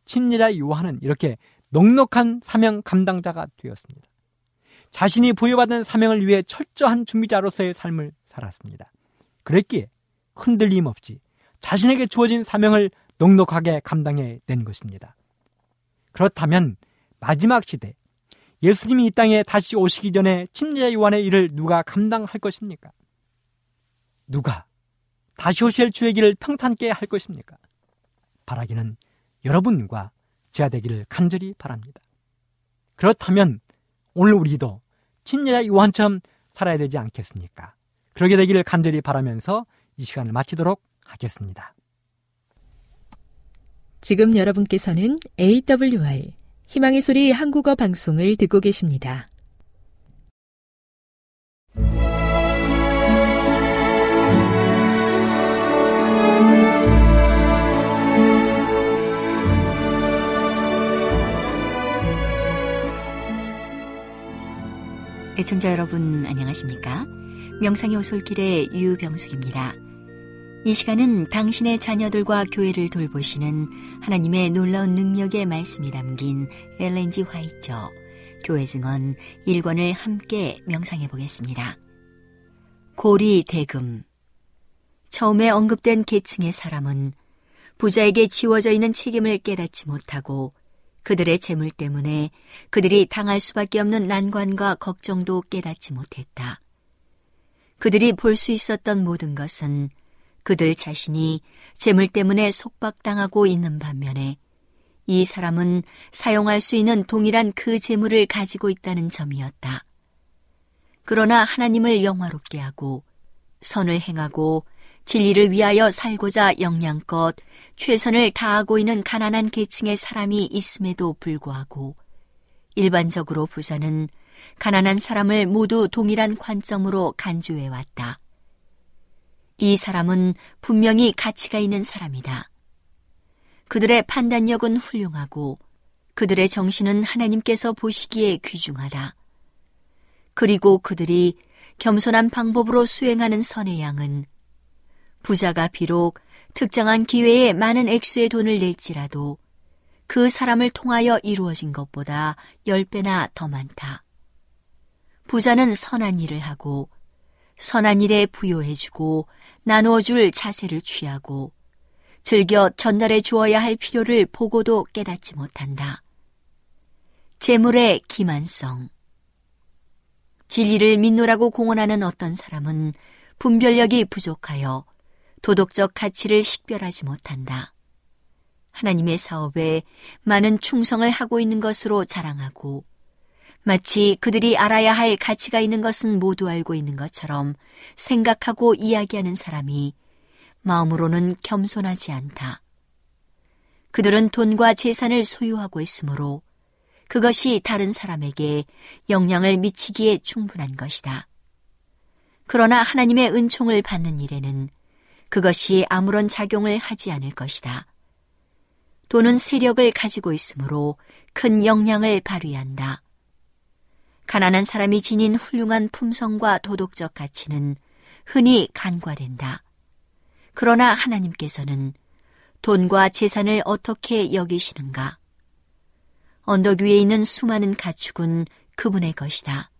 친리자 요한은 이렇게 넉넉한 사명 감당자가 되었습니다. 자신이 부여받은 사명을 위해 철저한 준비자로서의 삶을 살았습니다. 그랬기에 흔들림 없이 자신에게 주어진 사명을 넉넉하게 감당해 낸 것입니다. 그렇다면 마지막 시대 예수님이 이 땅에 다시 오시기 전에 침례 요한의 일을 누가 감당할 것입니까? 누가 다시 오실 주의 길을 평탄케 할 것입니까? 바라기는 여러분과 제가 되기를 간절히 바랍니다. 그렇다면 오늘 우리도 침례 요한처럼 살아야 되지 않겠습니까? 그러게 되기를 간절히 바라면서 이 시간을 마치도록 하겠습니다. 지금 여러분께서는 AWR 희망의 소리 한국어 방송을 듣고 계십니다. 애청자 여러분 안녕하십니까? 명상의 오솔길의 유병숙입니다. 이 시간은 당신의 자녀들과 교회를 돌보시는 하나님의 놀라운 능력의 말씀이 담긴 엘렌지 화이처 교회 증언 1권을 함께 명상해 보겠습니다. 고리 대금 처음에 언급된 계층의 사람은 부자에게 지워져 있는 책임을 깨닫지 못하고 그들의 재물 때문에 그들이 당할 수밖에 없는 난관과 걱정도 깨닫지 못했다. 그들이 볼 수 있었던 모든 것은 그들 자신이 재물 때문에 속박당하고 있는 반면에 이 사람은 사용할 수 있는 동일한 그 재물을 가지고 있다는 점이었다. 그러나 하나님을 영화롭게 하고 선을 행하고 진리를 위하여 살고자 영양껏 최선을 다하고 있는 가난한 계층의 사람이 있음에도 불구하고 일반적으로 부자는 가난한 사람을 모두 동일한 관점으로 간주해 왔다. 이 사람은 분명히 가치가 있는 사람이다. 그들의 판단력은 훌륭하고 그들의 정신은 하나님께서 보시기에 귀중하다. 그리고 그들이 겸손한 방법으로 수행하는 선의 양은 부자가 비록 특정한 기회에 많은 액수의 돈을 낼지라도 그 사람을 통하여 이루어진 것보다 10배나 더 많다. 부자는 선한 일을 하고 선한 일에 부여해주고 나누어줄 자세를 취하고 즐겨 전달해 주어야 할 필요를 보고도 깨닫지 못한다. 재물의 기만성 진리를 믿노라고 공언하는 어떤 사람은 분별력이 부족하여 도덕적 가치를 식별하지 못한다. 하나님의 사업에 많은 충성을 하고 있는 것으로 자랑하고 마치 그들이 알아야 할 가치가 있는 것은 모두 알고 있는 것처럼 생각하고 이야기하는 사람이 마음으로는 겸손하지 않다. 그들은 돈과 재산을 소유하고 있으므로 그것이 다른 사람에게 영향을 미치기에 충분한 것이다. 그러나 하나님의 은총을 받는 일에는 그것이 아무런 작용을 하지 않을 것이다. 돈은 세력을 가지고 있으므로 큰 영향을 발휘한다. 가난한 사람이 지닌 훌륭한 품성과 도덕적 가치는 흔히 간과된다. 그러나 하나님께서는 돈과 재산을 어떻게 여기시는가? 언덕 위에 있는 수많은 가축은 그분의 것이다.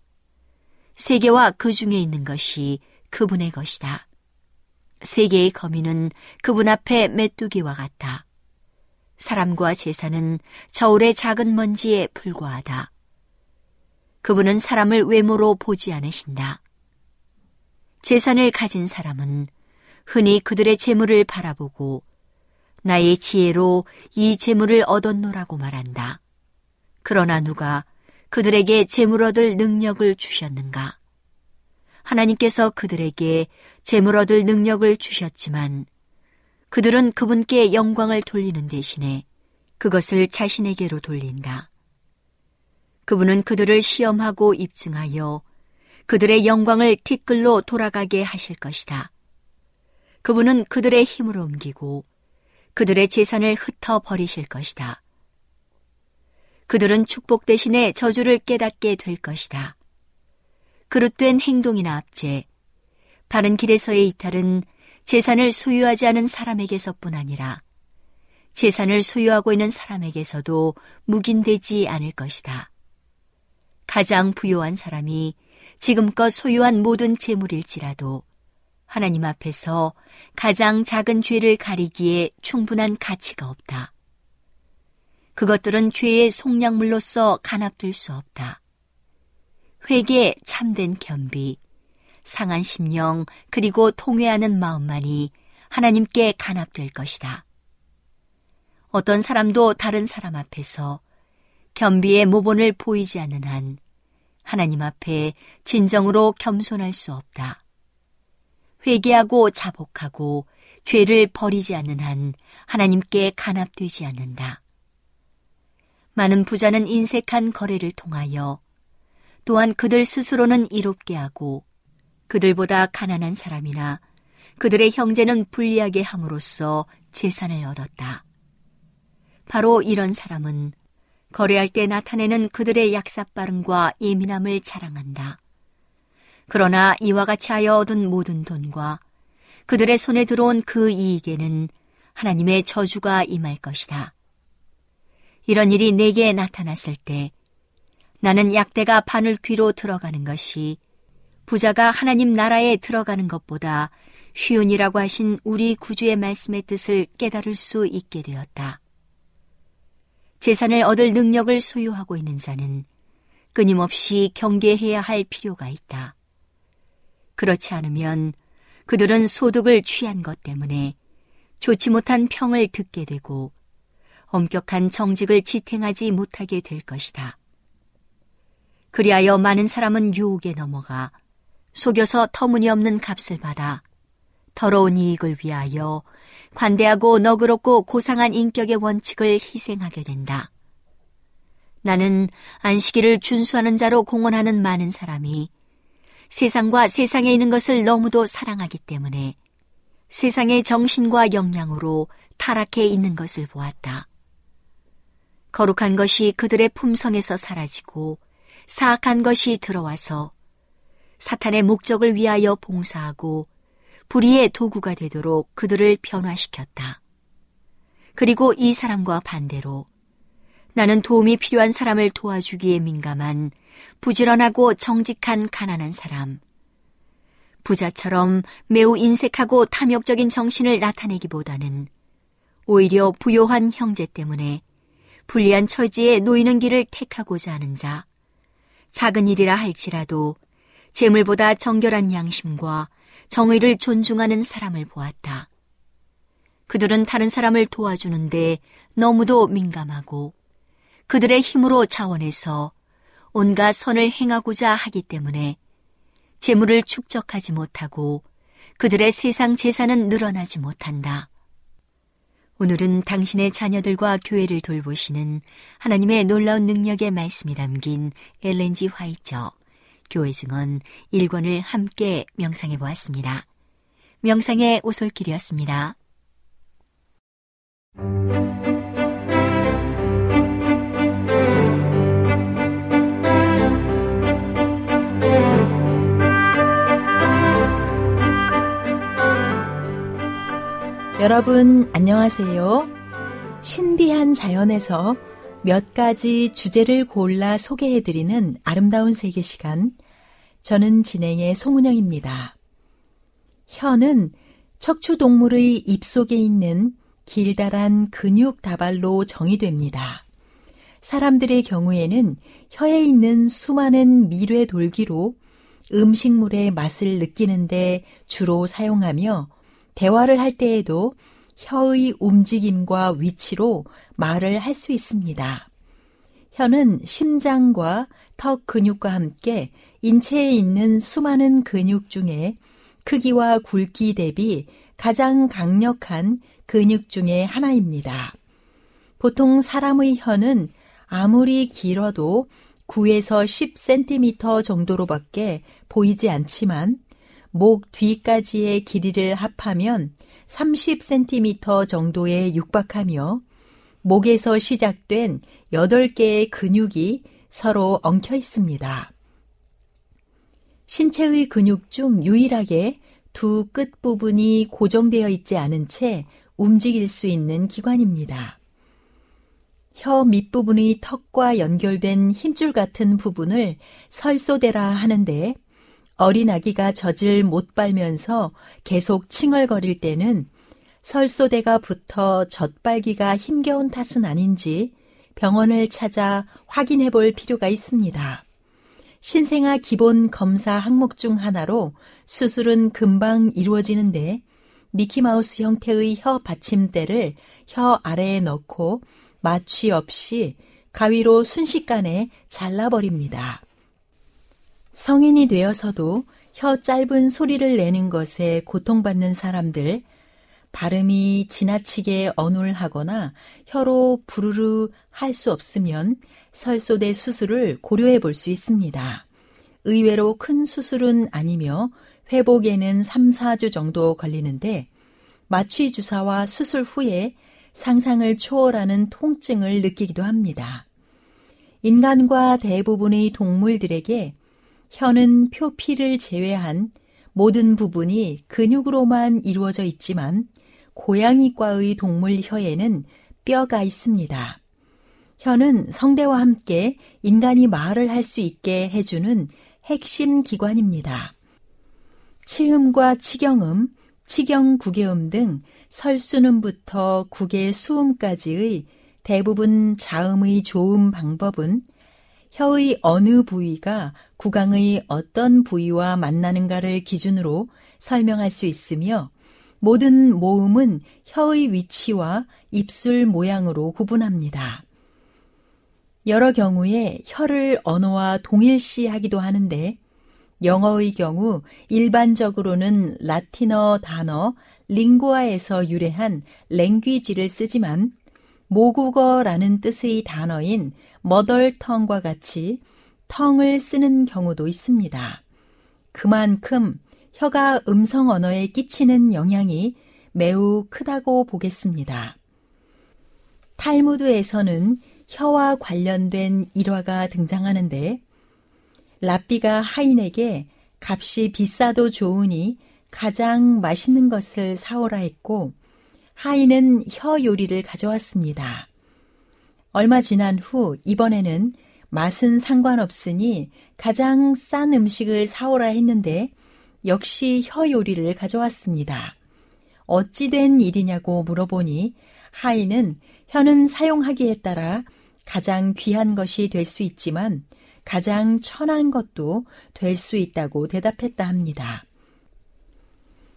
세계와 그 중에 있는 것이 그분의 것이다. 세계의 거미는 그분 앞에 메뚜기와 같다. 사람과 재산은 저울의 작은 먼지에 불과하다. 그분은 사람을 외모로 보지 않으신다. 재산을 가진 사람은 흔히 그들의 재물을 바라보고 나의 지혜로 이 재물을 얻었노라고 말한다. 그러나 누가 그들에게 재물 얻을 능력을 주셨는가? 하나님께서 그들에게 재물 얻을 능력을 주셨지만 그들은 그분께 영광을 돌리는 대신에 그것을 자신에게로 돌린다. 그분은 그들을 시험하고 입증하여 그들의 영광을 티끌로 돌아가게 하실 것이다. 그분은 그들의 힘을 옮기고 그들의 재산을 흩어 버리실 것이다. 그들은 축복 대신에 저주를 깨닫게 될 것이다. 그릇된 행동이나 압제, 바른 길에서의 이탈은 재산을 소유하지 않은 사람에게서뿐 아니라 재산을 소유하고 있는 사람에게서도 묵인되지 않을 것이다. 가장 부요한 사람이 지금껏 소유한 모든 재물일지라도 하나님 앞에서 가장 작은 죄를 가리기에 충분한 가치가 없다. 그것들은 죄의 속량물로서 간합될 수 없다. 회개, 참된 겸비, 상한 심령, 그리고 통회하는 마음만이 하나님께 간합될 것이다. 어떤 사람도 다른 사람 앞에서 겸비의 모본을 보이지 않는 한 하나님 앞에 진정으로 겸손할 수 없다. 회개하고 자복하고 죄를 버리지 않는 한 하나님께 간합되지 않는다. 많은 부자는 인색한 거래를 통하여 또한 그들 스스로는 이롭게 하고 그들보다 가난한 사람이나 그들의 형제는 불리하게 함으로써 재산을 얻었다. 바로 이런 사람은 거래할 때 나타내는 그들의 약삭빠름과 예민함을 자랑한다. 그러나 이와 같이 하여 얻은 모든 돈과 그들의 손에 들어온 그 이익에는 하나님의 저주가 임할 것이다. 이런 일이 내게 나타났을 때 나는 약대가 바늘 귀로 들어가는 것이 부자가 하나님 나라에 들어가는 것보다 쉬운 이라고 하신 우리 구주의 말씀의 뜻을 깨달을 수 있게 되었다. 재산을 얻을 능력을 소유하고 있는 자는 끊임없이 경계해야 할 필요가 있다. 그렇지 않으면 그들은 소득을 취한 것 때문에 좋지 못한 평을 듣게 되고 엄격한 정직을 지탱하지 못하게 될 것이다. 그리하여 많은 사람은 유혹에 넘어가 속여서 터무니없는 값을 받아 더러운 이익을 위하여 관대하고 너그럽고 고상한 인격의 원칙을 희생하게 된다. 나는 안식일을 준수하는 자로 공언하는 많은 사람이 세상과 세상에 있는 것을 너무도 사랑하기 때문에 세상의 정신과 역량으로 타락해 있는 것을 보았다. 거룩한 것이 그들의 품성에서 사라지고 사악한 것이 들어와서 사탄의 목적을 위하여 봉사하고 불의의 도구가 되도록 그들을 변화시켰다. 그리고 이 사람과 반대로 나는 도움이 필요한 사람을 도와주기에 민감한 부지런하고 정직한 가난한 사람. 부자처럼 매우 인색하고 탐욕적인 정신을 나타내기보다는 오히려 부요한 형제 때문에 불리한 처지에 놓이는 길을 택하고자 하는 자. 작은 일이라 할지라도 재물보다 정결한 양심과 정의를 존중하는 사람을 보았다. 그들은 다른 사람을 도와주는데 너무도 민감하고 그들의 힘으로 자원해서 온갖 선을 행하고자 하기 때문에 재물을 축적하지 못하고 그들의 세상 재산은 늘어나지 못한다. 오늘은 당신의 자녀들과 교회를 돌보시는 하나님의 놀라운 능력의 말씀이 담긴 엘렌지 화이처 교회 증언 1권을 함께 명상해 보았습니다. 명상의 오솔길이었습니다. 여러분 안녕하세요. 신비한 자연에서 몇 가지 주제를 골라 소개해드리는 아름다운 세계 시간. 저는 진행의 송은영입니다. 혀는 척추동물의 입속에 있는 길다란 근육 다발로 정의됩니다. 사람들의 경우에는 혀에 있는 수많은 미뢰 돌기로 음식물의 맛을 느끼는데 주로 사용하며 대화를 할 때에도 혀의 움직임과 위치로 말을 할 수 있습니다. 혀는 심장과 턱 근육과 함께 인체에 있는 수많은 근육 중에 크기와 굵기 대비 가장 강력한 근육 중의 하나입니다. 보통 사람의 혀는 아무리 길어도 9에서 10cm 정도로밖에 보이지 않지만 목 뒤까지의 길이를 합하면 30cm 정도에 육박하며 목에서 시작된 8개의 근육이 서로 엉켜 있습니다. 신체의 근육 중 유일하게 두 끝부분이 고정되어 있지 않은 채 움직일 수 있는 기관입니다. 혀 밑부분의 턱과 연결된 힘줄 같은 부분을 설소대라 하는데 어린 아기가 젖을 못 빨면서 계속 칭얼거릴 때는 설소대가 붙어 젖빨기가 힘겨운 탓은 아닌지 병원을 찾아 확인해 볼 필요가 있습니다. 신생아 기본 검사 항목 중 하나로 수술은 금방 이루어지는데 미키마우스 형태의 혀 받침대를 혀 아래에 넣고 마취 없이 가위로 순식간에 잘라버립니다. 성인이 되어서도 혀 짧은 소리를 내는 것에 고통받는 사람들, 발음이 지나치게 어눌하거나 혀로 부르르 할 수 없으면 설소대 수술을 고려해 볼 수 있습니다. 의외로 큰 수술은 아니며 회복에는 3, 4주 정도 걸리는데 마취 주사와 수술 후에 상상을 초월하는 통증을 느끼기도 합니다. 인간과 대부분의 동물들에게 혀는 표피를 제외한 모든 부분이 근육으로만 이루어져 있지만 고양이과의 동물 혀에는 뼈가 있습니다. 혀는 성대와 함께 인간이 말을 할 수 있게 해주는 핵심 기관입니다. 치음과 치경음, 치경구개음 등 설수음부터 국의 수음까지의 대부분 자음의 조음 방법은 혀의 어느 부위가 구강의 어떤 부위와 만나는가를 기준으로 설명할 수 있으며 모든 모음은 혀의 위치와 입술 모양으로 구분합니다. 여러 경우에 혀를 언어와 동일시 하기도 하는데 영어의 경우 일반적으로는 라틴어 단어 링구아에서 유래한 랭귀지를 쓰지만 모국어라는 뜻의 단어인 머덜텅과 같이 텅을 쓰는 경우도 있습니다. 그만큼 혀가 음성 언어에 끼치는 영향이 매우 크다고 보겠습니다. 탈무드에서는 혀와 관련된 일화가 등장하는데 랍비가 하인에게 값이 비싸도 좋으니 가장 맛있는 것을 사오라 했고 하인은 혀 요리를 가져왔습니다. 얼마 지난 후 이번에는 맛은 상관없으니 가장 싼 음식을 사오라 했는데 역시 혀 요리를 가져왔습니다. 어찌된 일이냐고 물어보니 하인은 혀는 사용하기에 따라 가장 귀한 것이 될 수 있지만 가장 천한 것도 될 수 있다고 대답했다 합니다.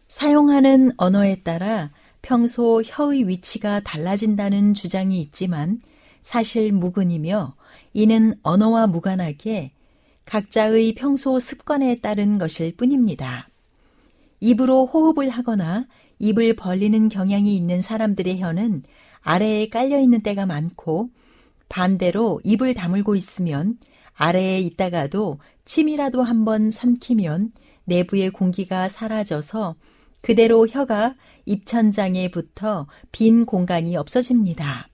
사용하는 언어에 따라 평소 혀의 위치가 달라진다는 주장이 있지만 사실 무근이며 이는 언어와 무관하게 각자의 평소 습관에 따른 것일 뿐입니다. 입으로 호흡을 하거나 입을 벌리는 경향이 있는 사람들의 혀는 아래에 깔려 있는 때가 많고 반대로 입을 다물고 있으면 아래에 있다가도 침이라도 한번 삼키면 내부의 공기가 사라져서 그대로 혀가 입천장에 붙어 빈 공간이 없어집니다.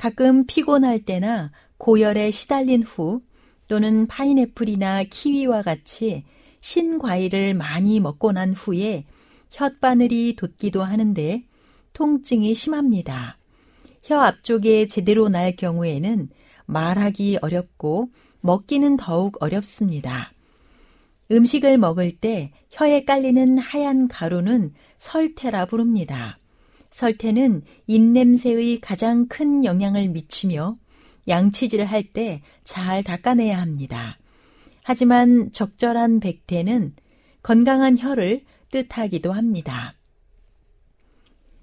가끔 피곤할 때나 고열에 시달린 후 또는 파인애플이나 키위와 같이 신과일을 많이 먹고 난 후에 혓바늘이 돋기도 하는데 통증이 심합니다. 혀 앞쪽에 제대로 날 경우에는 말하기 어렵고 먹기는 더욱 어렵습니다. 음식을 먹을 때 혀에 깔리는 하얀 가루는 설태라 부릅니다. 설태는 입냄새의 가장 큰 영향을 미치며 양치질을 할 때 잘 닦아내야 합니다. 하지만 적절한 백태는 건강한 혀를 뜻하기도 합니다.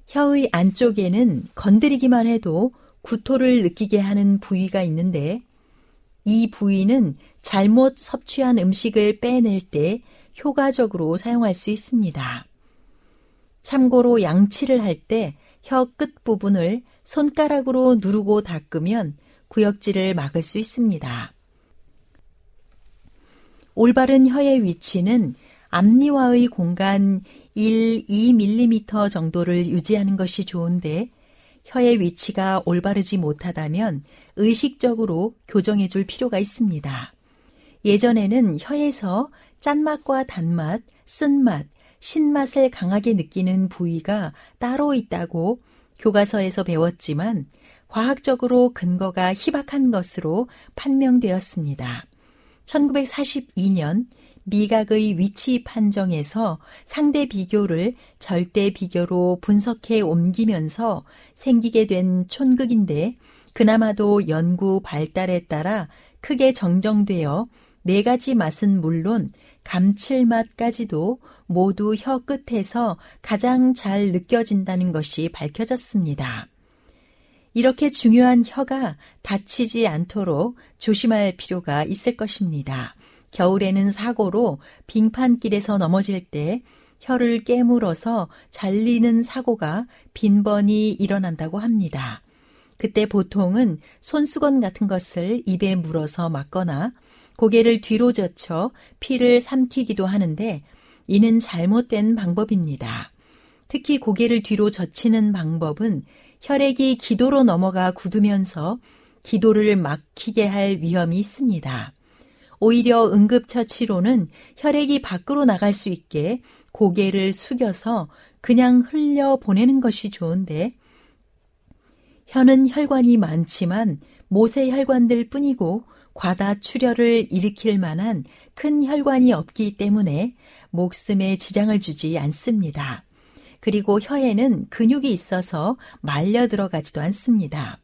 혀의 안쪽에는 건드리기만 해도 구토를 느끼게 하는 부위가 있는데 이 부위는 잘못 섭취한 음식을 빼낼 때 효과적으로 사용할 수 있습니다. 참고로 양치를 할 때 혀 끝부분을 손가락으로 누르고 닦으면 구역질을 막을 수 있습니다. 올바른 혀의 위치는 앞니와의 공간 1, 2mm 정도를 유지하는 것이 좋은데 혀의 위치가 올바르지 못하다면 의식적으로 교정해 줄 필요가 있습니다. 예전에는 혀에서 짠맛과 단맛, 쓴맛, 신맛을 강하게 느끼는 부위가 따로 있다고 교과서에서 배웠지만 과학적으로 근거가 희박한 것으로 판명되었습니다. 1942년 미각의 위치 판정에서 상대 비교를 절대 비교로 분석해 옮기면서 생기게 된 촌극인데 그나마도 연구 발달에 따라 크게 정정되어 네 가지 맛은 물론 감칠맛까지도 모두 혀 끝에서 가장 잘 느껴진다는 것이 밝혀졌습니다. 이렇게 중요한 혀가 다치지 않도록 조심할 필요가 있을 것입니다. 겨울에는 사고로 빙판길에서 넘어질 때 혀를 깨물어서 잘리는 사고가 빈번히 일어난다고 합니다. 그때 보통은 손수건 같은 것을 입에 물어서 맞거나 고개를 뒤로 젖혀 피를 삼키기도 하는데 이는 잘못된 방법입니다. 특히 고개를 뒤로 젖히는 방법은 혈액이 기도로 넘어가 굳으면서 기도를 막히게 할 위험이 있습니다. 오히려 응급처치로는 혈액이 밖으로 나갈 수 있게 고개를 숙여서 그냥 흘려 보내는 것이 좋은데 혀는 혈관이 많지만 모세 혈관들 뿐이고 과다 출혈을 일으킬 만한 큰 혈관이 없기 때문에 목숨에 지장을 주지 않습니다. 그리고 혀에는 근육이 있어서 말려 들어가지도 않습니다.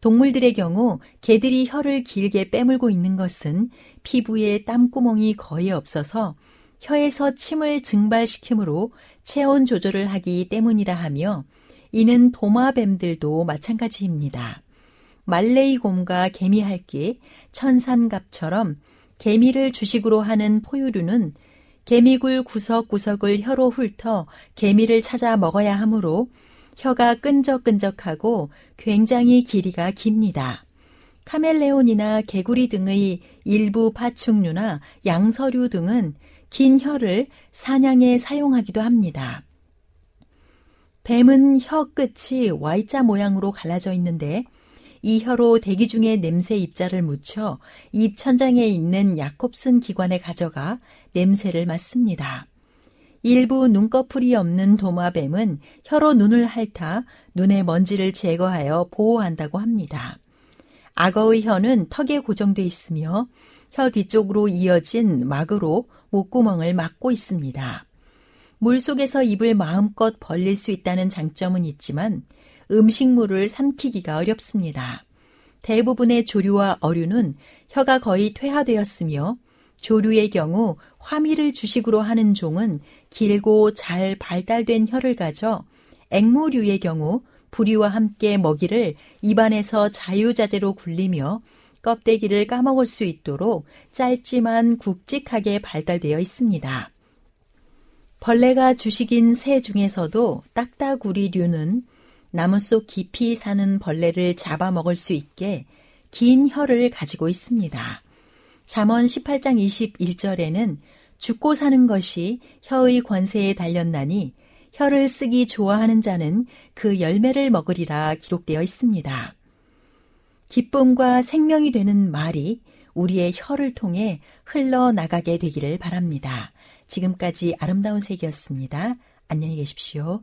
동물들의 경우 개들이 혀를 길게 빼물고 있는 것은 피부에 땀구멍이 거의 없어서 혀에서 침을 증발시키므로 체온 조절을 하기 때문이라 하며 이는 도마뱀들도 마찬가지입니다. 말레이곰과 개미할기, 천산갑처럼 개미를 주식으로 하는 포유류는 개미굴 구석구석을 혀로 훑어 개미를 찾아 먹어야 하므로 혀가 끈적끈적하고 굉장히 길이가 깁니다. 카멜레온이나 개구리 등의 일부 파충류나 양서류 등은 긴 혀를 사냥에 사용하기도 합니다. 뱀은 혀 끝이 Y자 모양으로 갈라져 있는데 이 혀로 대기 중에 냄새 입자를 묻혀 입 천장에 있는 야콥슨 기관에 가져가 냄새를 맡습니다. 일부 눈꺼풀이 없는 도마뱀은 혀로 눈을 핥아 눈의 먼지를 제거하여 보호한다고 합니다. 악어의 혀는 턱에 고정돼 있으며 혀 뒤쪽으로 이어진 막으로 목구멍을 막고 있습니다. 물 속에서 입을 마음껏 벌릴 수 있다는 장점은 있지만 음식물을 삼키기가 어렵습니다. 대부분의 조류와 어류는 혀가 거의 퇴화되었으며 조류의 경우 화미를 주식으로 하는 종은 길고 잘 발달된 혀를 가져 앵무류의 경우 부리와 함께 먹이를 입안에서 자유자재로 굴리며 껍데기를 까먹을 수 있도록 짧지만 굵직하게 발달되어 있습니다. 벌레가 주식인 새 중에서도 딱따구리류는 나무 속 깊이 사는 벌레를 잡아먹을 수 있게 긴 혀를 가지고 있습니다. 잠언 18장 21절에는 죽고 사는 것이 혀의 권세에 달렸나니 혀를 쓰기 좋아하는 자는 그 열매를 먹으리라 기록되어 있습니다. 기쁨과 생명이 되는 말이 우리의 혀를 통해 흘러나가게 되기를 바랍니다. 지금까지 아름다운 색이었습니다. 안녕히 계십시오.